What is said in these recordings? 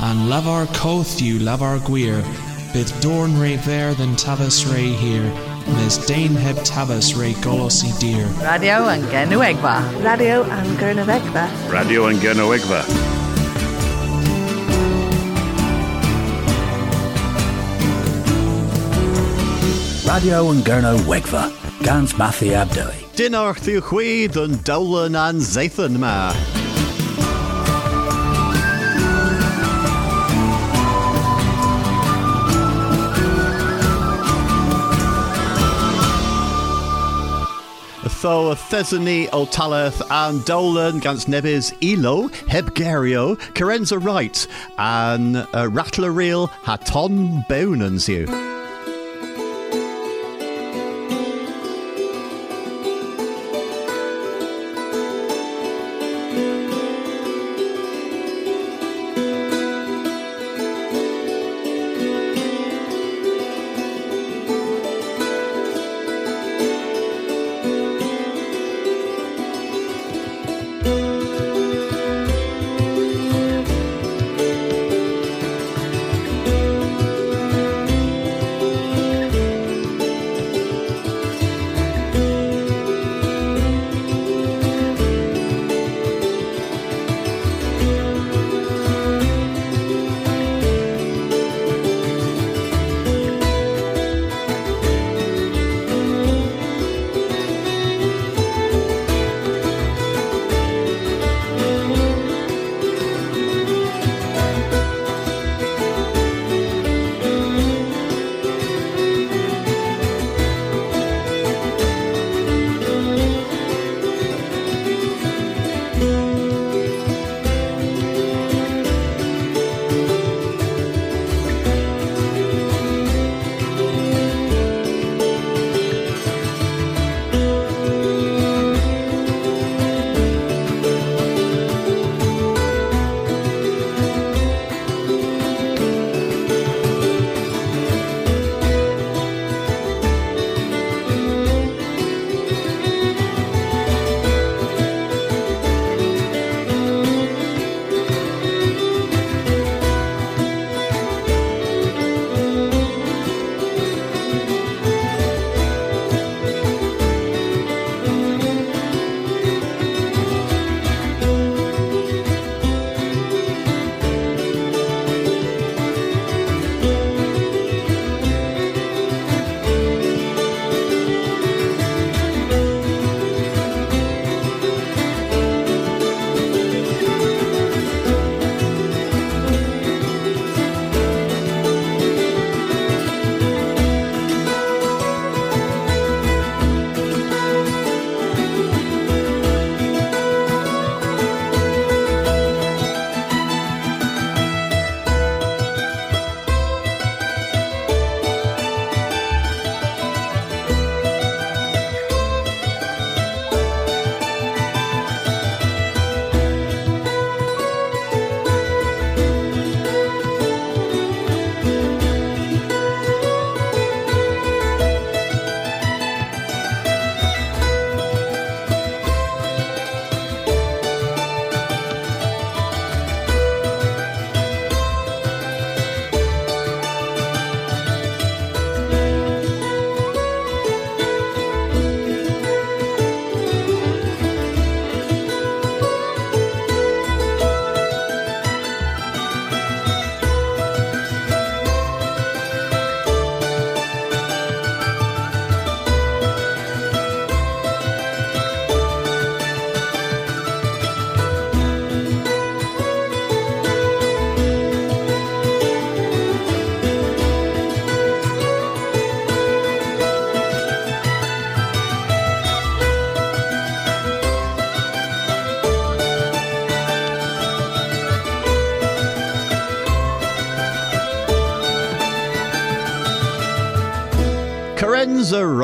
an levar cóthú levar gwir, bid dorn ré ver than tabas ré here, Ms Dane heb tabas ré golosí dear. Radio an Gernewegva. Radio an Gernewegva. Radio an Gernewegva. Radio an Gurno Wegva, Gans Matthew Abdoi. Dinner through chweed and Dolan and Zathan ma. Tho Thesany o Taleth and Dolan gans nebis Elo, Hebgario, Kerensa Wright, and uh, Rattler Reel Haton Bonans you.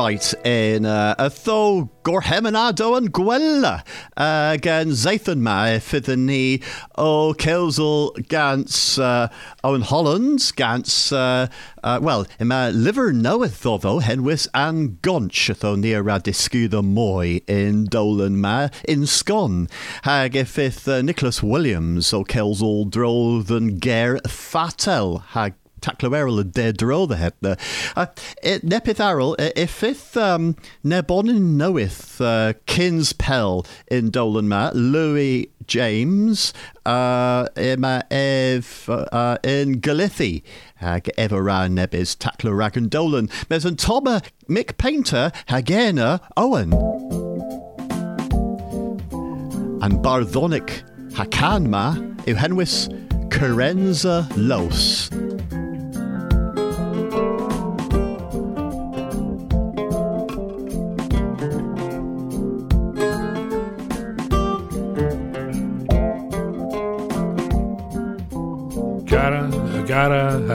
Right in uh, a tho gorhemanado and gwella uh, gan zaithan ma fydd ni o Kelsel gans uh, Owain Holland gans uh, uh, well yma liver tho tho henwys an gonch tho ni ra disgwyd moy in Dolan ma in Scon hag effith uh, Nicholas Williams o Kelsel drodd yn ger fatel hag taclawerol y dedro the het na. Uh, nepith arol, ifith um, nebonin knoweth uh, in Dolan ma, Louis James uh, yma ef uh, in Galithi hag efo ra nebys taclo rag dolan. Mes yn toma Mick Paynter hagena Owain. And barddonic hacan ma yw henwys Kerensa Los.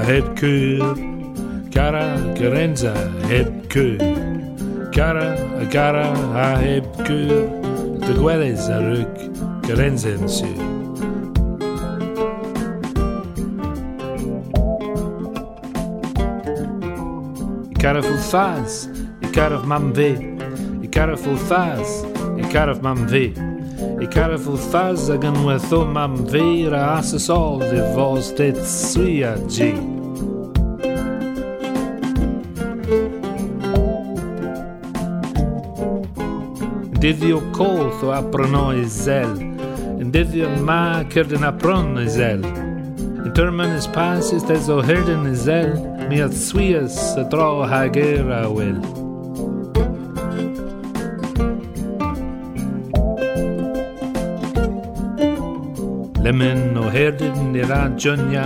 Cara a het cur, cara carenza het cur, cara a cara a heb cur, de gweles a er rug carenza en su. Cara full faz, e cara mam ve, e cara full faz, e cara mam ve. I careful faz ag an wetho mam veir a asas all de vos det suia gi. Diddio coltho aprono i zel, and diddio ma kirden apron i zel. In termen is passes des o hirden i zel, mi at suias a dro hagera will. Lemon o herdyn ni radionia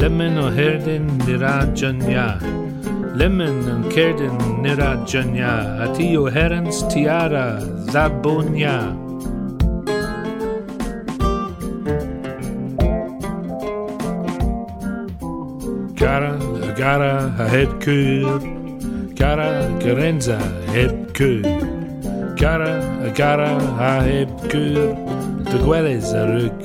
Lemon o herdyn ni radionia Lemon and cerdyn ni radionia A ti o herans tiara ddabonia Cara, gara a het cwr Cara, garenza, heb cwr Cara, a gara a heb cwr De gweles a rug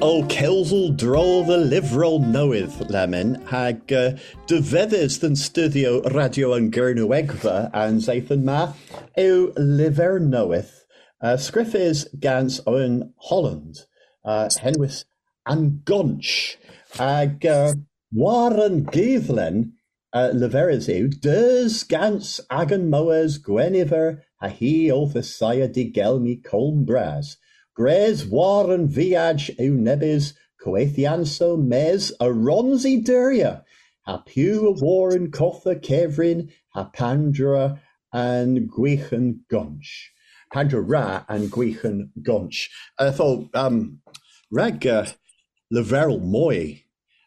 o Kelsel dro the Lifrol Newydd, Lemon, hag uh, dyfeddys yn studio radio yn Gernwegfa a'n saethyn ma, yw Lifer Newydd, uh, sgriffys gans o'n Holland, uh, henwys Angonch, ag uh, war yn gyddlen uh, Liferys yw, dys gans agan mowers Gwenifer a hi o thysau a digelmi Colm Bras. Gres war viage eu nebis coethianso mes a ronzi duria, ha pew a war and cotha kevrin, ha pandra and gwechen gonch. Pandra ra and gwechen gonch. Um, rag uh, leverel moi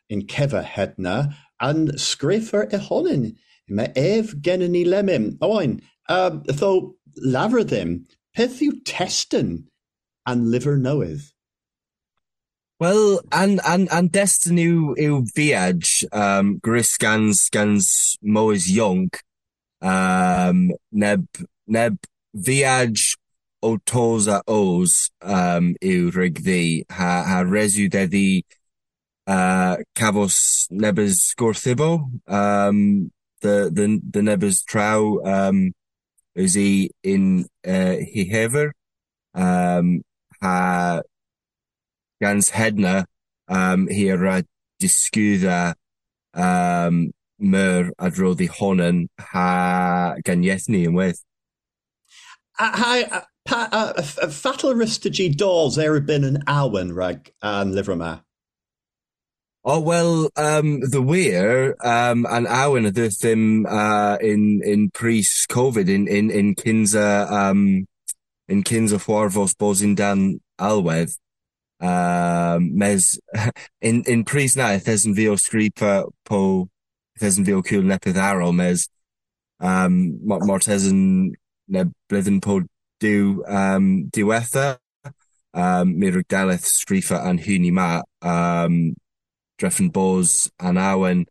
in keva hedna and scriffer ehonin me ev geneni lemim. Oin, um, thought lavra them, peth you testen and liver knoweth? Well, and and destiny yw viage um, gris gans gans Moes Young um, neb neb viage o tos os um, yw rig ddi ha, ha resu deddi uh, cafos nebys gwrthibo um, the the the nebys traw um, is he in uh, he hever um, gans hedna um, hi ra disgwydda um, myr adroddi honan ha ganyethni yn wedd. Ha, pa, uh, fatal ristagy dolls erbyn yn awen rag an lyfr yma? Oh well, um, the weir um, an awen dwth ddim uh, in in pris COVID in in in kinza um, in kinza chwarfos bos in dan alwedd um, mes in in pris na eth yn fi o po eth yn fi o cwl mes um, mor yn ne blwyddyn po diw um, diwetha um, mi daleth sgrifa an ma um, dreffen bos an awen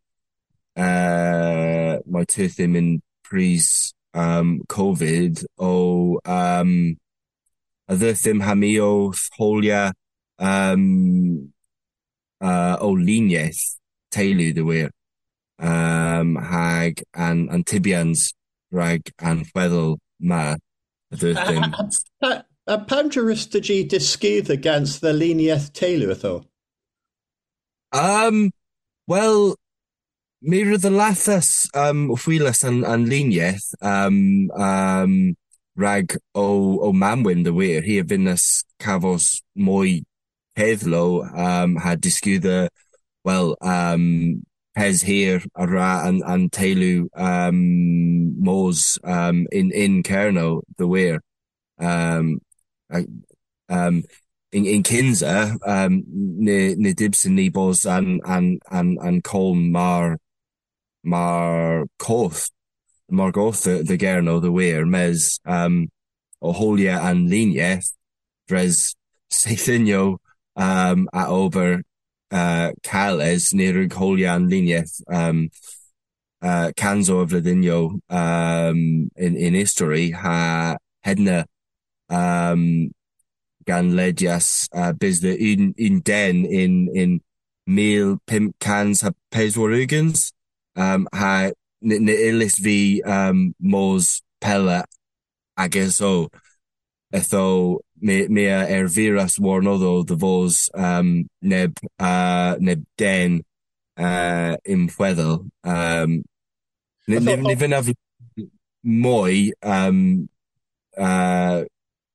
uh, mae tyth ddim yn pris um, Covid. O um, a ddyth ddim hami o holia um, uh, o liniaeth teulu dy wir um, hag an, an tibians rag an chweddol ma a ddyth ddim. A pam juristagy disgydd against the liniaeth teulu ytho? Um, well, mi roedd y lathas um, chwilas an, an liniaeth um, um, rag o, o mamwyn dy wir. Hi a fynas cafos mwy heddlo um, ha disgwydda, well, um, pes hir a ra an, an um, mos um, in, in Cerno dy wir. Um, um, in, in Kinza, um, ne, ne dibsen ni bos an, an, an, an colm mar, mar koth, mar the, the gerno the weir, mes, um, o holia an linieth, dres seithinio, um, a ober, uh, cales, nirug holia an linieth, um, uh, canzo of Ladinho, um, in, in history, ha, hedna, um, gan ledias uh, bys de un, un den in, in mil pimp cans ha peswarugans um, ha fi um, mos pella agos o etho me, me er viras warnoddo de vos um, neb, uh, neb den uh, im chweddol um, ne, ne, ne, um, uh,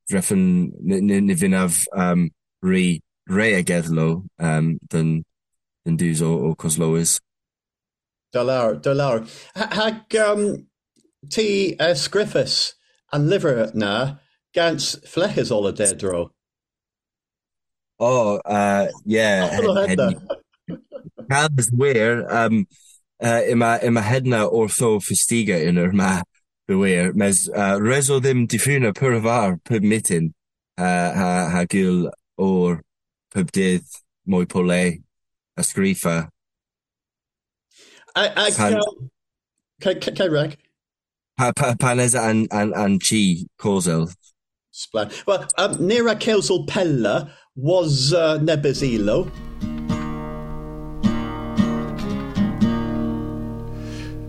dreffen ni finnaf um, re re a gedlo um, than than dus o, o Coslois. Da lawr. Hag um, ti uh, sgriffus an liver na gans flechus ola dedro? Oh, uh, yeah. Cal is weir, um, uh, ima, ima hedna ortho fistiga in er ma. beweer mes uh, reso ddim diffuna pur a pub mitin uh, ha, ha gil o'r pub dydd mwy pole a sgrifa. Cairag? Pan is an, and, an chi causal. Splan. Well, um, Nera Kelsel Pella was uh, Nebezilo.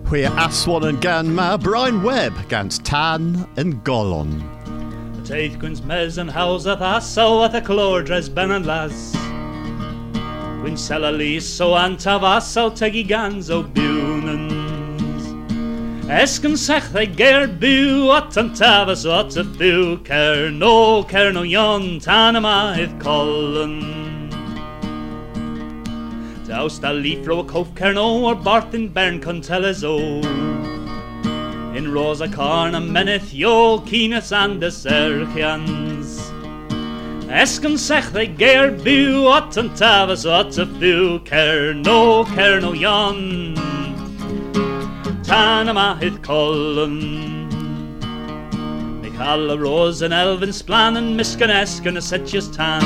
Hwy aswan and gan ma Brian Webb gant tan yn golon. Teith gwyns mes yn haws a thaso at y clordres ben and las. Gwyn sela lis o antaf asal tegi gans o biwnans. Esgyn sech ddau ger byw at y byw cer no cer no ion tan yma idd colon. Daus da lifro a cof cerno or barthin bern conteles o. In rosa carna meneth yo keenus and the serchians. Esken sech they geir bu at an tavas at a fu cerno cerno yon. Tanama hith column. Michal Rose and Elvin Splan and Miskan Esken a setjes tan.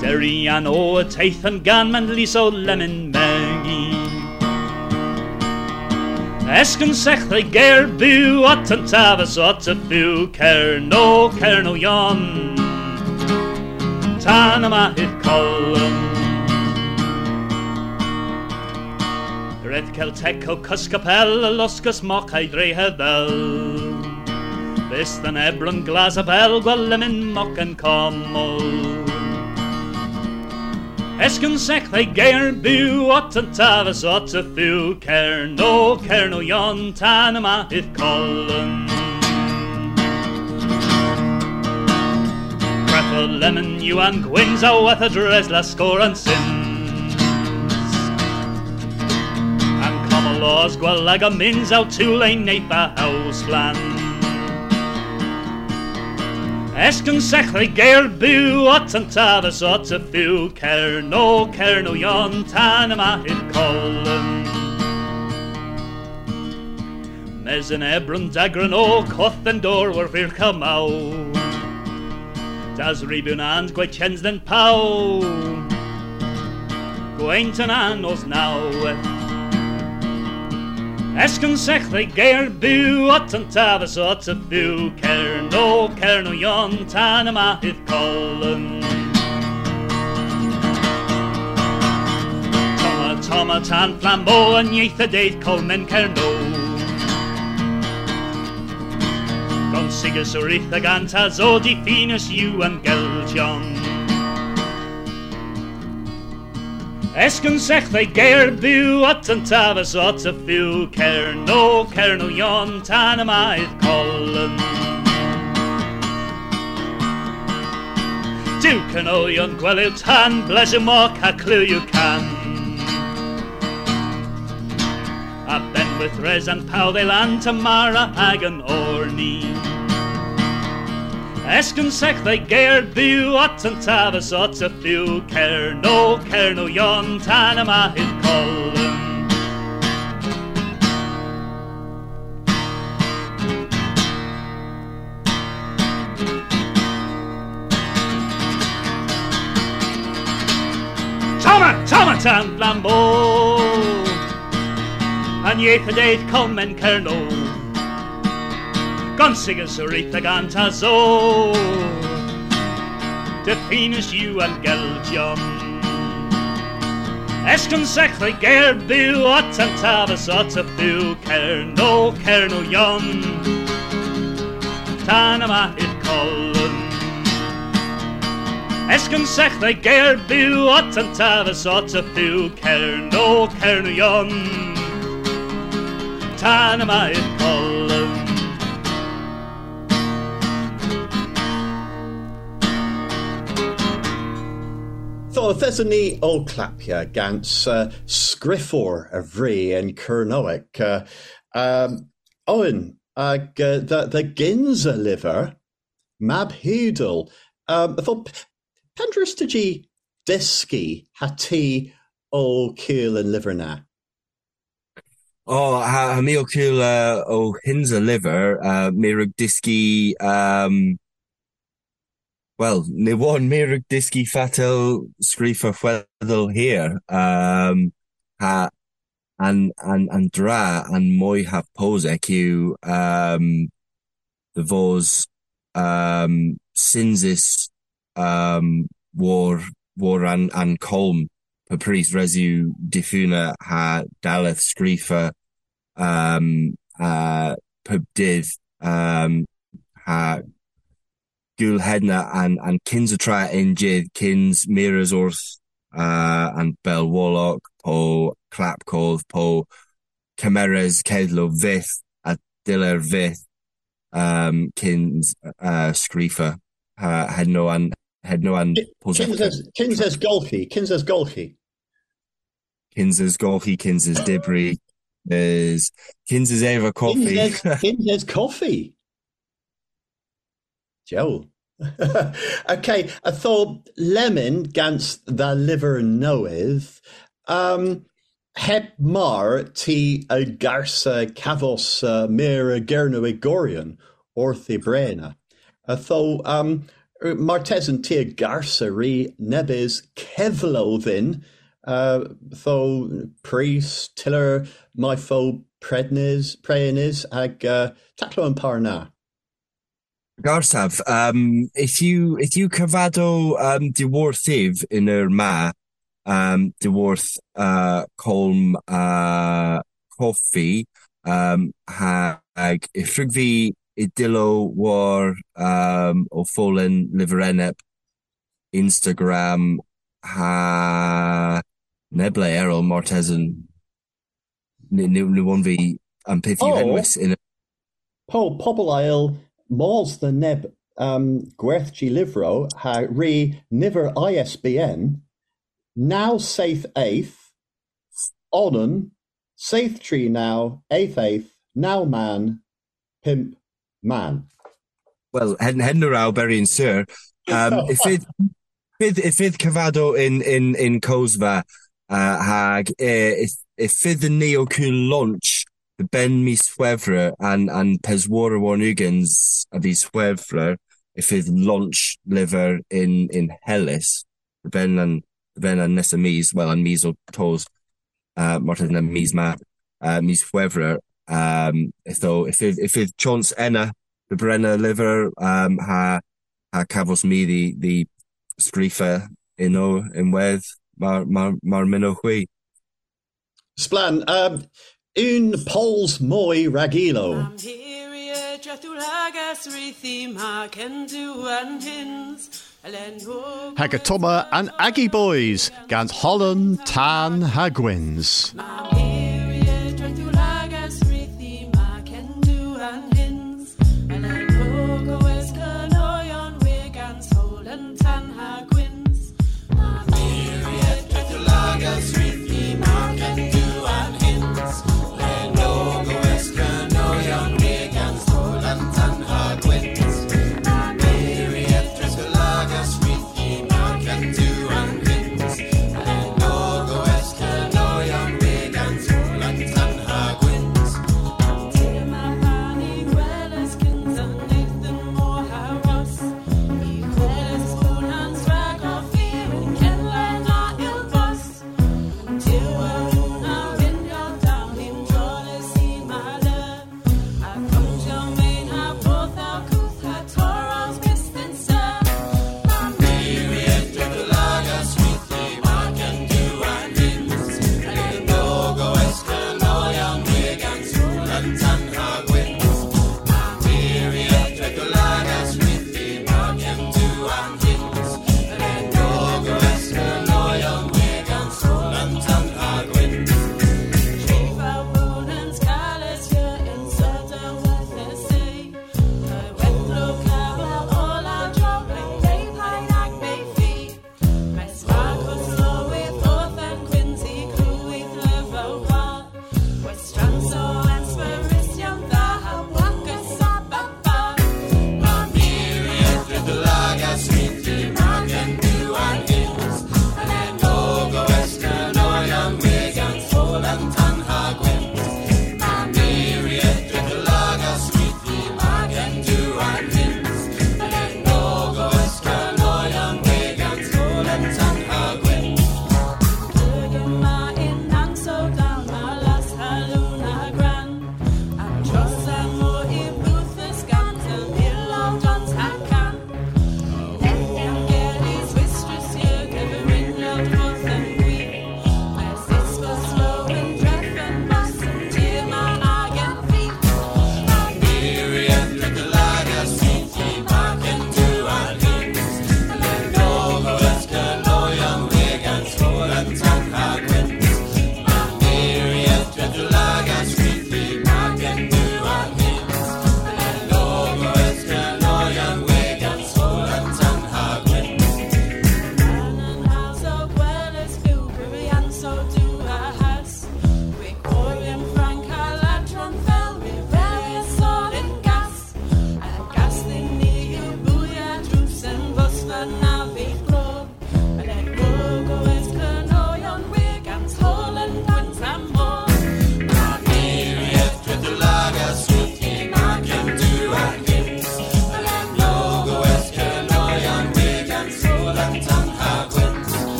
Derry an o a teith an ganman lís o lemon megi. Esken sech the ger bu at an tavas at a fu cer no cer no yon. Tanama hith column. Red Celteco Cuscapel, Loscus moch dre hedel. This than Ebron Glasabel, Gwelemin moch and commol. Esken sech they geir bu at an tafas at a fu Cer no cer no yon tan yma a lemon, you and Gwyn's a worth a dress, score and sins. And common laws, Gwallaga mins out to lane nape house plan. Esken sechly geir bu at an tafas at a few cer no cer no yon tan yma hyn column. Mes yn ebrwn dagran o coth yn dor war fyr camaw. Das ribwn and gwe chens den paw Gweint yn anos naw. Esken sech they geir bu at an tafas at a fu Cer no cer no yon tan yma hydd colyn Toma toma tan flambo yn ieith y deith colmen cer no Gon sigus o'r eitha gant a zo di finas yw yn geltion Esken sech they geir bu at an tafas at a fu Cer no cer no yon tan yma hydd colyn Duke yn o yon gwelyw tan Bles y moc a clyw you can. A ben with res and pow they land Tamara ag an orni Esken sech they geir bu at an tafas at a fu Cer no cer no yon tan yma hydd colyn Tama, tama tan flambo An ieith y deith comen cerno Gon sigus eitha gant a zo Dy finis yw an geltion Esgon sech geir bu at an tafas at a fu Cer no cer no yon Tan yma hydd colyn Esgon sech they geir bu at an tafas at a fu Cer no no yon Hydd colyn Tho thesa ni o clapia gans uh, sgriffor a vri yn Cernoic. Uh, um, Owain, ag uh, the, the Ginza liver, mab hydl. Um, tho gi disgi hati o cil yn. Oh, mi uh, o Hinza liver, uh, mi rwg disgi, um, wel, ni wan mi rwg disgi fatel sgrifa chweddol here, um, ha, an, an, an dra, an mwy ha posec yw, um, the vos, um, um, war, war an, an colm, papris resu Difuna ha daleth sgrifa um, uh, pub dydd um, ha gŵl hedna and an cyns y tra un dydd cyns mirrors wrth uh, an bel wollock po clap codd po cymeres cedlo fydd a diler fydd um, cyns uh, sgrifa ha hedno an Kins as golchi, kins as golchi. Kinz's golchi, Kinz's debris, there's Kinz's Ava coffee. Kins as coffee. Joe. okay, I thought lemon gans the liver noeth. Um, heb mar ti a garsa cavos uh, mira gerno egorion orthi brena. I thought um, Martes and tia garsa ri nebis kevlo then. Uh, tho priest tiller my fo prednis prenis ag uh, taclo and parna. Garsaf, um, if you if you cavado um diworthiv in er ma um diworth uh colm uh coffee um hag idilo war um o folen liverenep Instagram ha neble erol Martezen nu one peth i Oh. fenwys in Po pobl ail mors the neb um, gwerthchi livro ha re niver ISBN now saith eighth onan saith tree now eighth eighth now man pimp man. Well, hen hen raw berry in sir. Um, if it if fydd cyfado in in in Cosva uh, hag if if fydd yn neo cwn launch the ben mi swefra and and peswara warnugans a fi swefra if fydd launch liver in in Hellas the ben and the ben and nesa mis well and mis o tos uh Martin and mis ma uh mis swefra um if though if fydd if fydd chance enna the Brenner liver um ha ha cafos mi the the scrifa in o in wedd mar mar mar minno hui. Splan um, un pols moi ragilo. Hagatoma and Aggie Boys gans Holland Tan Hagwins.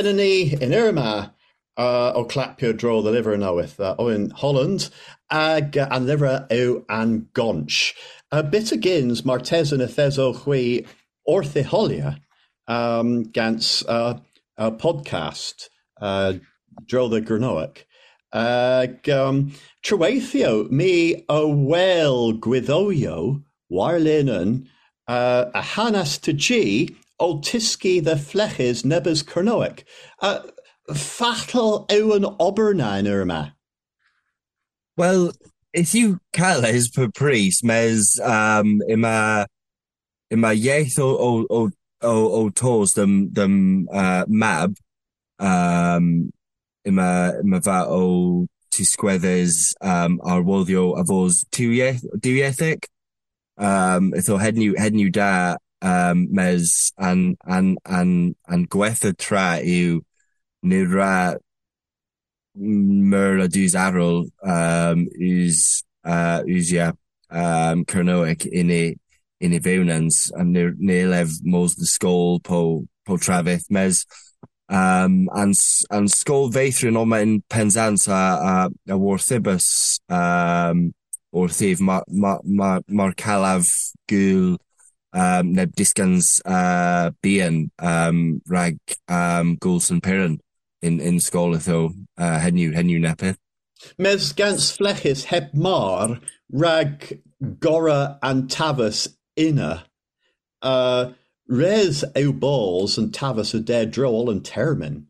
Yn yr yma uh, o clapio dro the liver newydd uh, o in Holland ag uh, an liver yw an gonch. A bit of gins mae'r tesyn y theso chwi orthiholia um, gans uh, a podcast uh, dro the Gurnoic. Ag um, trweithio mi a wel gwyddoio warlinen uh, a hanas to G o the fleches nebus Cernoic. Uh, fatal ewan obernain yma. Well, if you cales per pris mes um ima ima iaith o o o o, o tos them them uh, mab um ima ima va o tisgwedders um ar woddio a fos diwiethig um itho head new head new da um, mes an, an, an, an gwetha tra yw ni ra myr a dŵs arol um, ys, uh, um, Cernoic in e in e fewnans ni elef mos the skol po, po trafith mes. Um, an, an skol feithrin oma in Penzance a, a, a warthibus um, o'r thif mae'r ma, ma, ma, ma calaf gwyl um, neb disgans uh, bian um, rag um, Piran in, in skol tho uh, henw nepeth. Mes gans flechus heb mar rag gora and tafas inna uh, res ew balls and tafas a dead drol and termin.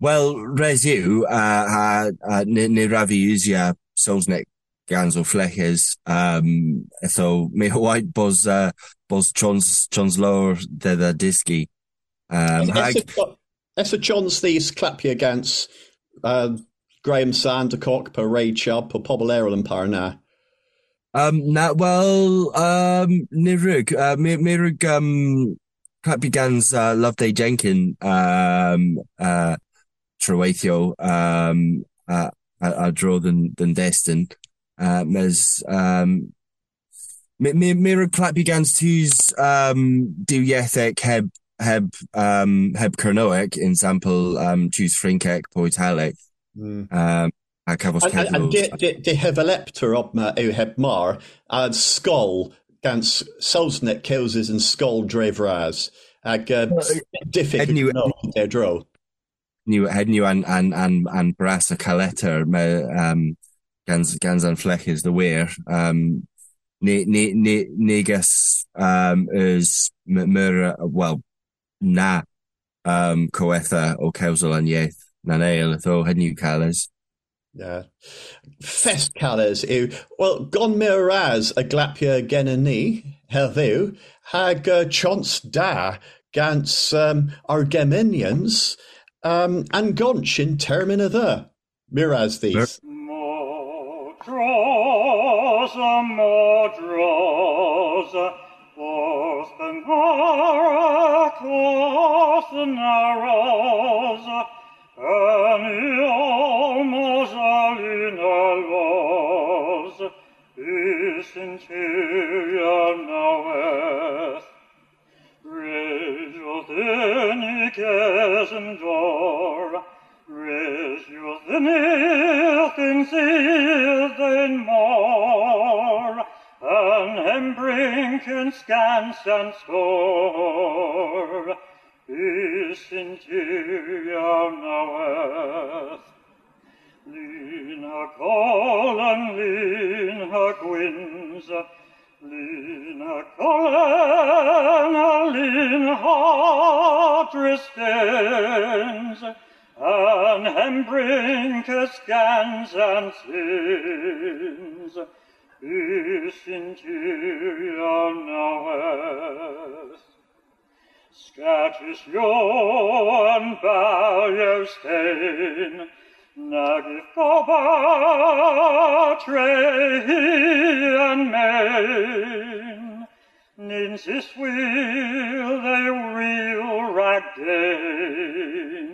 Well, res yw, uh, ha, uh, ni, ni rafi usia Solznik gans o fleches um so me white bos uh bos chons chons lower de the diski um hag Essa chons these clapio against uh Graham Sandercock per Ray Chubb per Pobl and Parna. Um na well um nirug uh mirug um clapio gans uh Loveday Jenkin um uh Troweithio um uh a, a draw than than Destin. Uh, mes um, mir y clap i gans tŵs um, diwyethec heb heb um, heb Cernoic in sample um, tŵs Frinkec po Italic. Mm. Um, a cafos cefnod. De, de hefeleptor ob ma yw heb mar a skol gans Solznet cewsys yn skol drefras ag uh, diffyg yn no, dro. New head new and and and an brass a caleta me um gans gans an fleches de weer um ne ne ne negus um is mur well na um coetha o causal an yeith na nail tho het new colours Yeah. Fest colours yw, well, gon me ras a glapia gen ni, heddiw, hag uh, chons da gans um, our Geminians um, and gonch in termin of the. Miraz these. Drosa, ma drosa, Boston nara, Boston nara, An ioma salina rosa, Is in teia now est, Regio tenices in dora, Precious den Hirten sealed in more, An him brinken scans and score, Is in tear now earth, Lean her call and lean her quins, Lean hem brink scans and sins, is interior knoweth. Scattis Johan Bauerstein, Nagif and main, Ninsis will they raggain, Isinti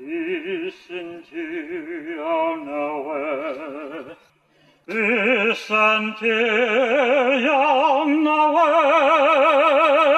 Kostenaros, to Yamazalina los, Isintia knoweth, Isintia knoweth,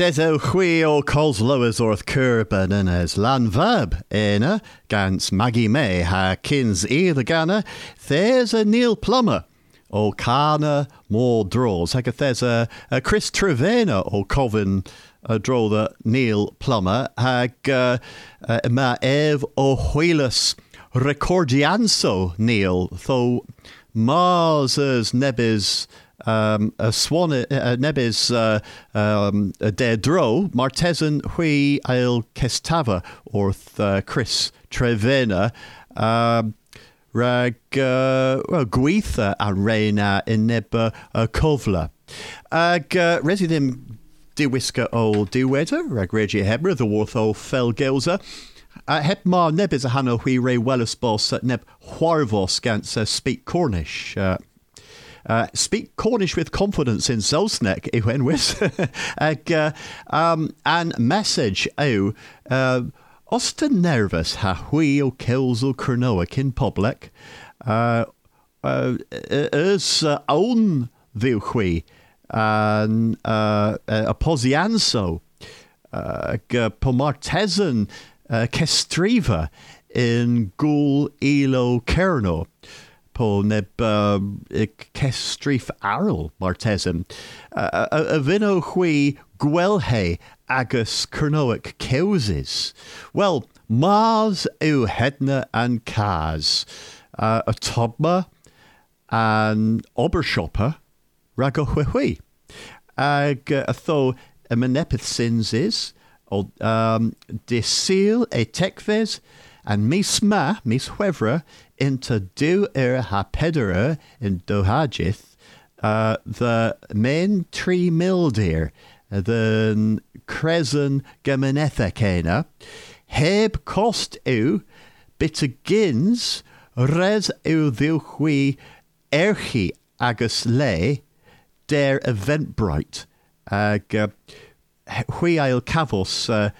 Says o chwi o cols lowers orth curban yn as lan verb ena gans Maggi Me ha kins e the gana there's a Neil Plummer o Carna Mordros. Hag there's a, a Chris Trevena o Covin a draw the Neil Plummer hag uh, uh, ma ev o Huilas recordianso Neil though Mars as nebis um, a swan uh, nebis uh, um, de martesan hui ail kestava orth uh, Chris Trevena um, rag uh, well, a reina in neb uh, cofla. Ag uh, resi ddim diwisga o diweda, rag regi hebra, the warth o fel gelsa. Uh, heb ma neb a hanno hui re welus bos neb huarvos gans uh, speak Cornish. Uh, uh, speak Cornish with confidence in Zelsnek, Iwenwis. Ag, uh, um, and message au, uh, osta nervous ha o kills o Cronoic in public, uh, uh, ys uh, awn ddiwchwi yn uh, y posianso uh, pomartesen uh, in gwl ilo cerno po neb cestrif arl martesen. Uh, a, fyno chwi gwelhe agus cernoic cewsys. Well, Mars yw hedna and. Uh, a tobma an obershopper rag o hwi Ag uh, a tho y mynepeth sins is, o um, desil e and mis ma, mis hwefra, into du er ha pedera in dohajith, uh, the main tree mildeer, the cresen gemenetha kena, heb cost ew, bit gins, res ew ddiwchwi erchi agus le, der Eventbrite, ag uh, hwi ail cafos uh,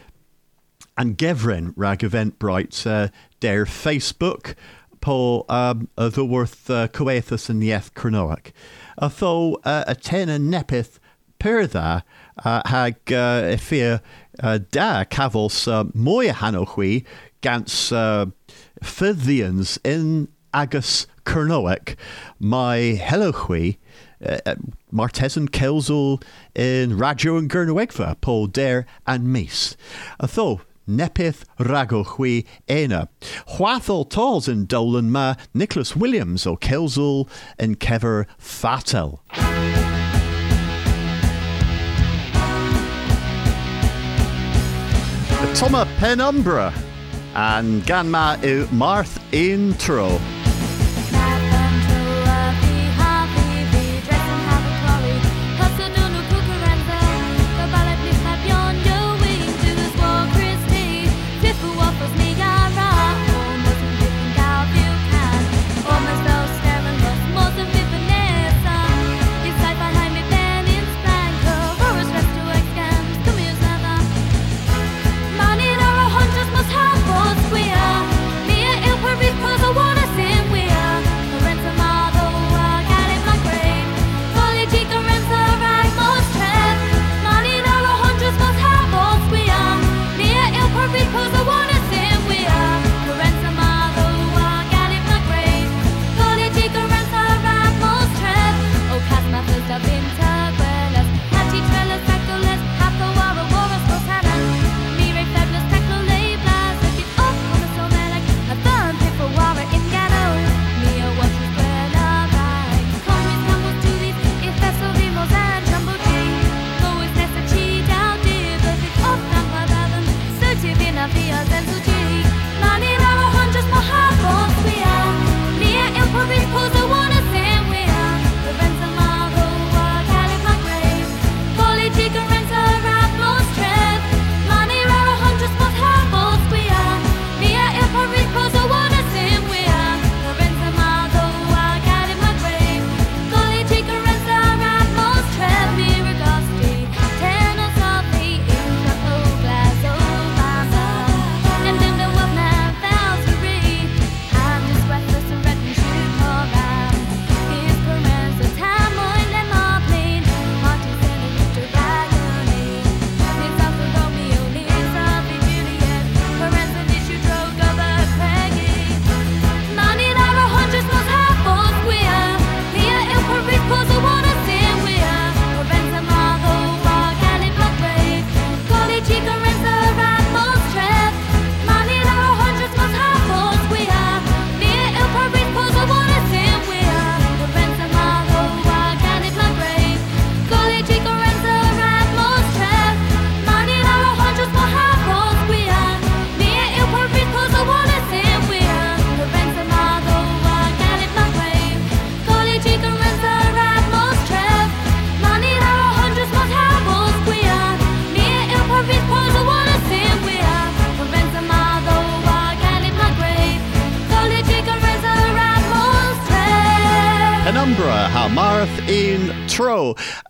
an gefren rag Eventbrite uh, der Facebook po um, ddwyworth uh, Coethus yn ieth Cronoac. A tho uh, a ten yn nepeth perdda uh, hag uh, effia uh, da cafos uh, mwy a hanowchwi gans uh, in agus Cronoac mae helowchwi uh, uh Martesan Kelzel in Radio and Gernewegva, Paul Dare and Mace. A nepith rago chwi ena. Chwathol tals in Dolan ma Nicholas Williams o Kelzel in Kever Fatel. Toma Penumbra and Ganma u Marth unn tro.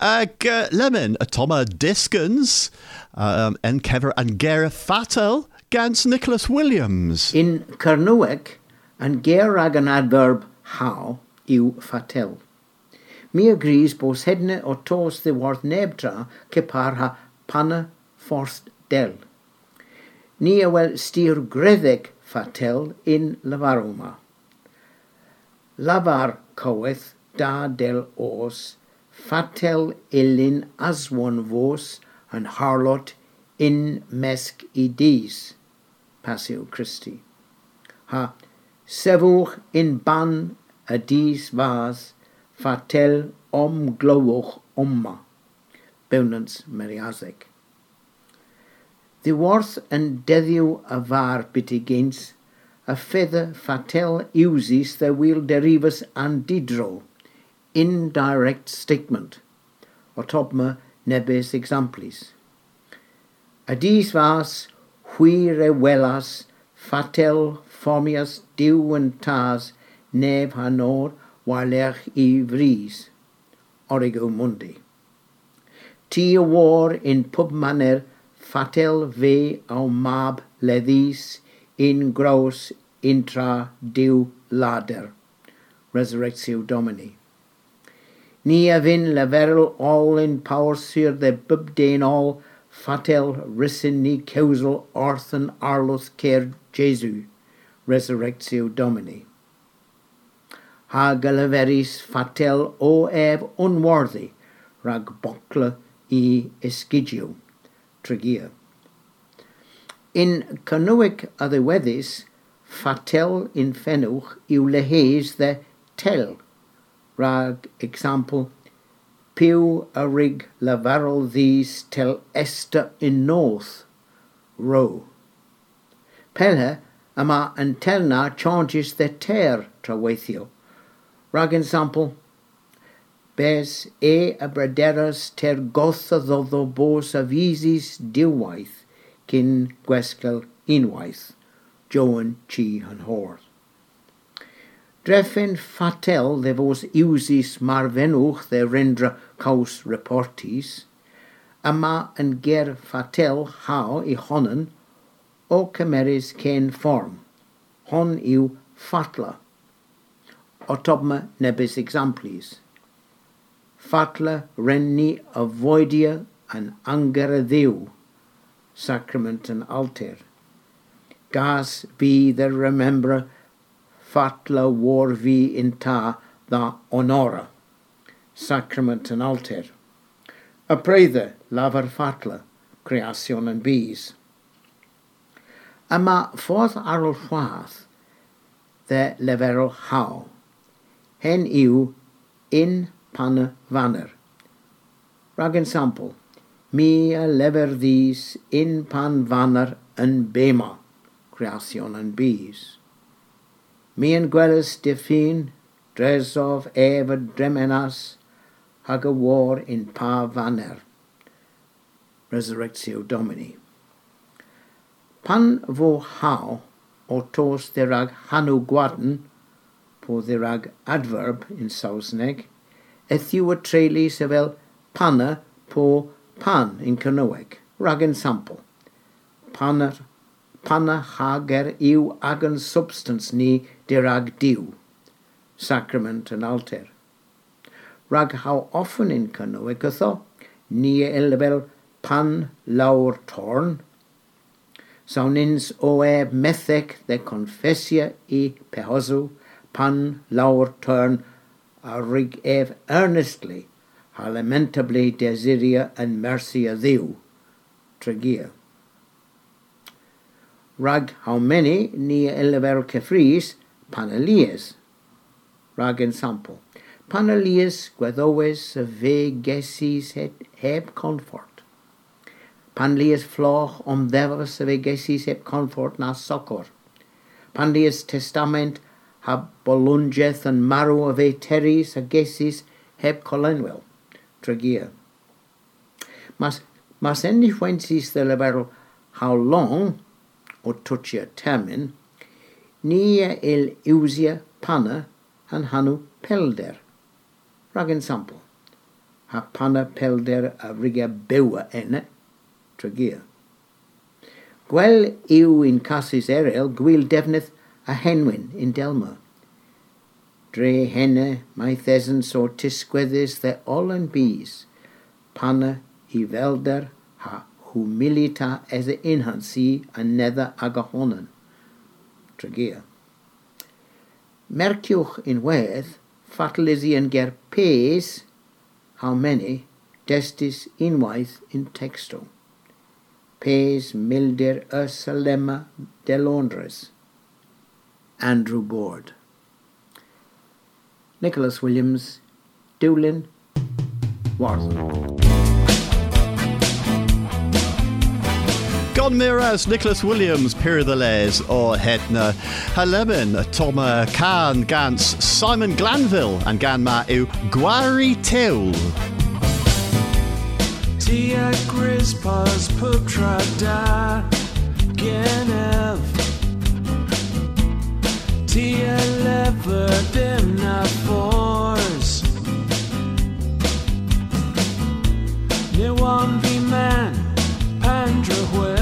Ag uh, lemon Toma Diskins um, en Kever and Gera Fatel gans Nicholas Williams. In Carnuic, and ger ag an adverb how yw fatel. Mi agrees bos hedne o tos the worth nebtra ke par ha panna forst del. Ni a wel styr gretheg fatel in lavaroma. Lavar coeth da del os, fatel ilin aswan vos, and harlot in mesk i dis, Passio Christi. Ha sefwch in ban a dis vas, fatel om glowch omma, Bewnans Meriasek. The worth and deddiw a var bitigains, a feather fatel uses the wheel derivus and didro, indirect statement o nebes exemplis. Adis vas huir e welas fatel formias diwen tas neb hanor walech i vris. Origo mundi. Ti y war in pub maner fatel fe au mab ledis in gros intra diw lader. Resurrectio Domini. Ni a vin leverel all in power sur the bubdain all fatel risin ni causal orthan arlos cer Jesu, resurrectio domini. Ha galaveris fatel o eb unworthy, rag bocla i esgidio, tregia. In Canuic a the weddis, fatel in fenuch iw lehes the tel, rag example, piw a rig lavarol these tel esta in north, ro. Pelha ama antelna charges the ter traweithio, rag example, bes e abraderas ter gotha ddodo bos avisis diwaith cyn gwesgel unwaith, Joan chi an hor. Dreffyn fatel de vos mar marvenuch de rendra caus reportis, ama yn ger fatel how i honen o cymeris cen form. Hon yw fatla. O tobma nebys examplis. Fatla renni avoidia an angara ddiw, sacrament an alter. Gas be the remember fatla war vi in ta the honora, sacrament and altar. A praether lavar fatla, creation and bees. Yma ffordd ar ôl llwath, the leferol haw. Hen yw in pan vanner. Rag example, mi a lever these in pan vanner yn bema, creation and bees. mi yn gwelys diffin, dresof ef y dremenas, hag y war yn pa faner. Resurrectio Domini. Pan fo haw o tos ddirag hanw gwadn, po ddirag adverb yn Sausneg, ethiw y treulu sef fel panna po pan yn Cynyweg, rag yn sampl. Panna, panna hager yw ag yn substance ni dirag diw, sacrament and altar. Rag how often in Cynyweg ytho, ni el fel pan lawr torn, Saunins o e methec de confessia i pehosu, pan lawr turn a rig ef earnestly, ha lamentably desiria and mercy a ddiw, tregia. Rag how many ni elever cefris, Panelias, Rag yn sampl. Panelias gweddowes y fe gesis heb confort. Panelias floch om ddefos y fe gesis heb confort na socor. Panelias testament ha bolungeth yn marw y fe teris a gesis heb colenwyl. Tregia. Mas, mas enniffwensis the liberal how long o twtio termin nia il usia Panna han hanu pelder. Rag example. Ha pana pelder a riga bewa ene, tregia. Gwel yw in casus erel gwyl defnydd a henwyn in Delma. Dre henne mae thesyn so tisgweddys the and bees, panna i velder ha humilita as a inhansi a nether agahonen. Merciwch in wedd, fatal is yn ger pes, how many, destis unwaith in texto. Pes milder ursalema de Londres. Andrew Board. Nicholas Williams, Doolin, Warsaw. Gon Miraz, Nicholas Williams, Pir the Les, or Hedna, Haleman, Toma Khan, uh, Gans, Simon Glanville, and Ganma U Gwari tewl. Tia Grispas Putrada Genev. Tia Lever Demna Force. Niwan Man Pandra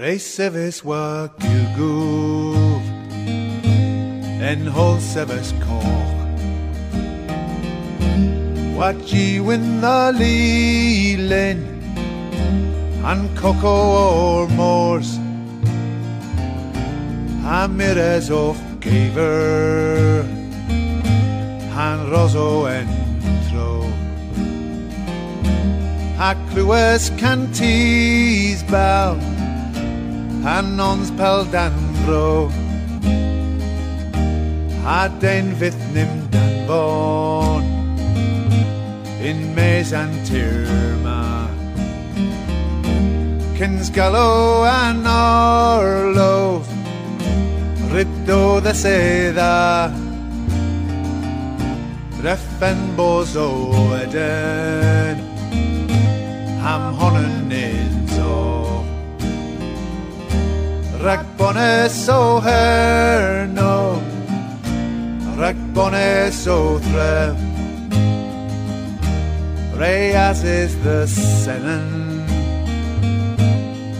Reiseves wa kugov En holseves koch Wat ye win the leelen Han coco or moors? Hamires of gaver? Han roso entro a clywes cantis bel han nons pel danfro a den fydd nim dan bon in mes antirma Cyns galw an orlof Riddo the sedda Reffen bos eden Ham honen idzo Rag bones o herno Rag bones o thref Reyas is the senan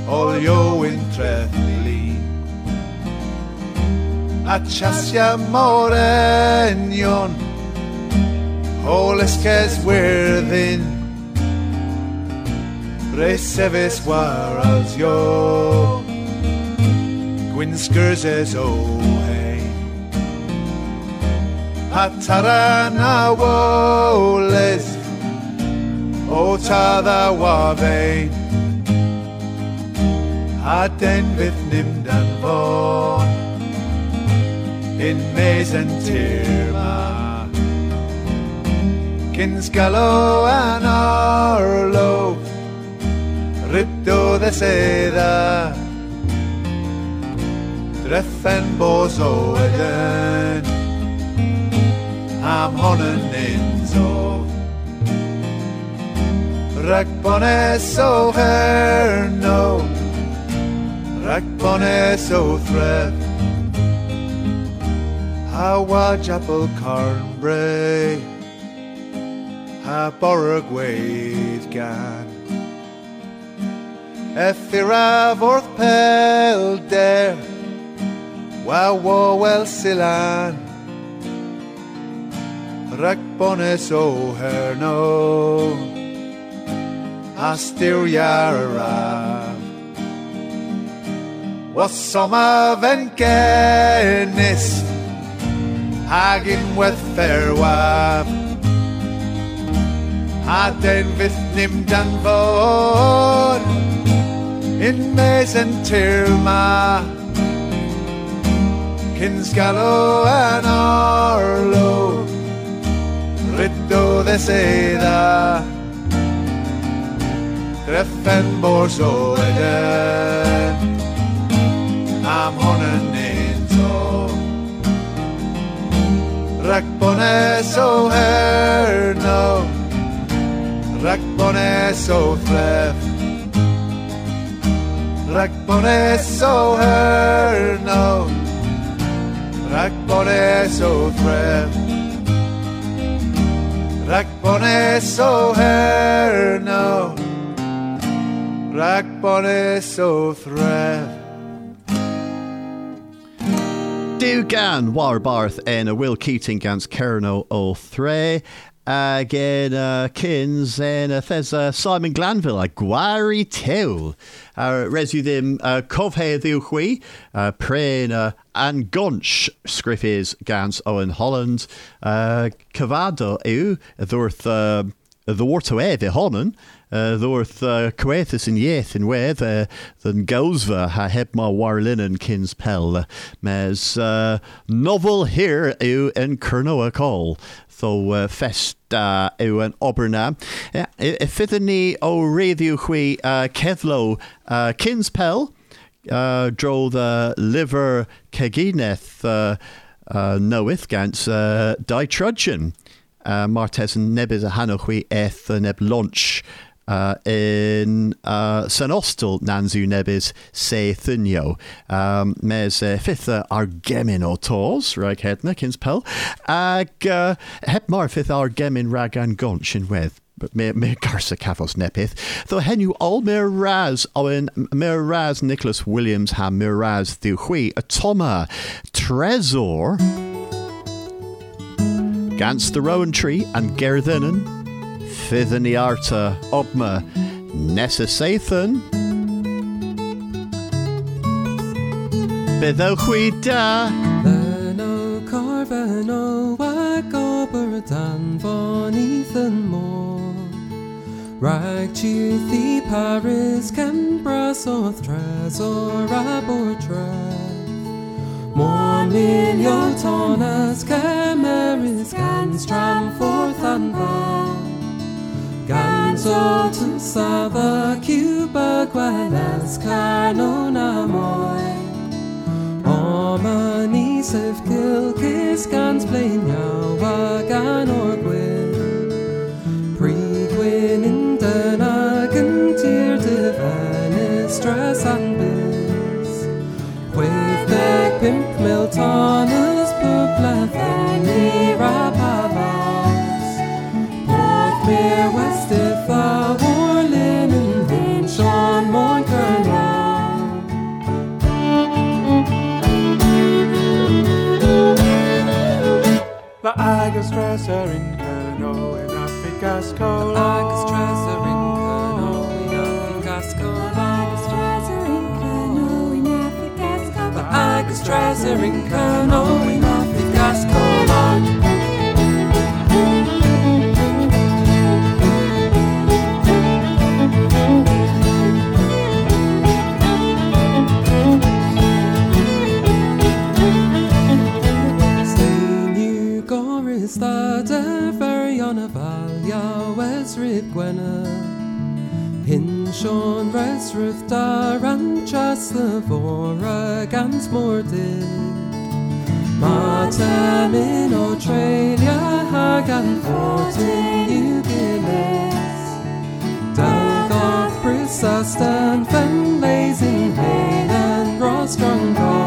olio in trethli a chasia morenion holesques within. Resevis warals yo Oh, hey Atarana woles tada wavein a den fydd nim dan fôn in mes yn tir ma Cyns galo an orlof Ryddo dde sedda Dreffen bos o eden Am hon yn unzo Rhaid bones o herno. Rhaid bones o thref Ha waj apple carnbray. Ha borog gweid gan Effiraf wrth pel der Wa wo wel silan Rhaid bones o herno. A styriar araf Was sommer ven genis Hagin with fairwaf Ha den fydd nim dan fod In mes yn tir ma Cyns galw an orlo Ryddo dde sedda Dreffen bors o eden am hon yn unto Rhaid bones o herno Rhaid bones o thref Rhaid bones o herno Rhaid bones o thref Rhaid bones o herno Rhaid bones o thref Du gan war barth en a Will Keating gans Kerno o. Again, uh, Kins en a thesa Simon Glanville a gwari tewl. Uh, resu ddim uh, cofhe ddiwchwi, uh, uh, an gonch sgriffis gans Owain Holland. Uh, cyfado yw ddwrth uh, edd e honon. Uh, ddwrth uh, yn ieth yn wedd uh, ddyn gawsfa ha heb ma warlin yn cyns pel. Mes uh, novel here yw yn cyrno y col. Tho uh, fest uh, yw yn oberna. Yeah, Fyddwn ni o reddiw chwi uh, ceddlo uh, cyns pel. Uh, dro the liver cegineth uh, uh, nowydd gant uh, dau trudgeon. Uh, Martes yn nebydd a hanwch eth neb launch uh, in uh, San Ostel Nanzu Nebis Se Thunio. Um, mes uh, fifth uh, ar gemin o tos, rag hedna, kins pel. Ag uh, hep mar fifth ar gemin rag an gonch in wedd. But me, me garsa cafos nepith. Tho henu all mir raz Owain mir raz Nicholas Williams ha mir raz thu hui a toma tresor gans the rowan tree and gerthinen fydd yn arta op me nes y seithyn. Byddewch chi da? Yn o corf o wag o byr danfon Ethan Moore Rhaeg chiwth i Paris Cambra soth tresor a bortref Mór milio tónas cymrys gan stram Ganzo to Sava Cuba Gualas Carnona Moy. Omanis of Kilkis Gans Plain Yawa Gan or Gwyn. Pre Gwyn in Dunagan Tier Divanis Stress and Biz. Wave back Pimp Pupla Agastresser in Kerno in Afrikasco. Agastresser in Kerno in Afrikasco. Agastresser in Kerno in Afrikasco. Goris da de Feriona Valia Wes Rib Gwena Hin Sean Resruth da Ranchas the Vora Gans Mordid Matam in Australia Hagan Fortin Ugilis Dagoth Brisastan Fen Blazing Rain and Rostrong Goss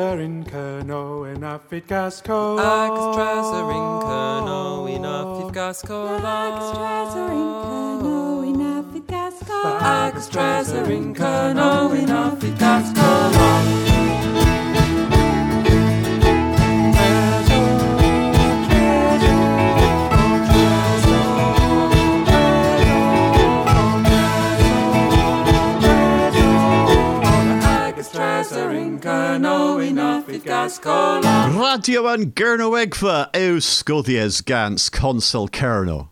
Agastresser in Kerno in Afrikasco. Agus treasure in Kerno in Afrikasco. Agus treasure in Kerno in Afrikasco. Agus treasure in Kerno in Afrikasco. Afrikasco. Radio an Gernewegva ew Scothia's Gans Consul Kerno.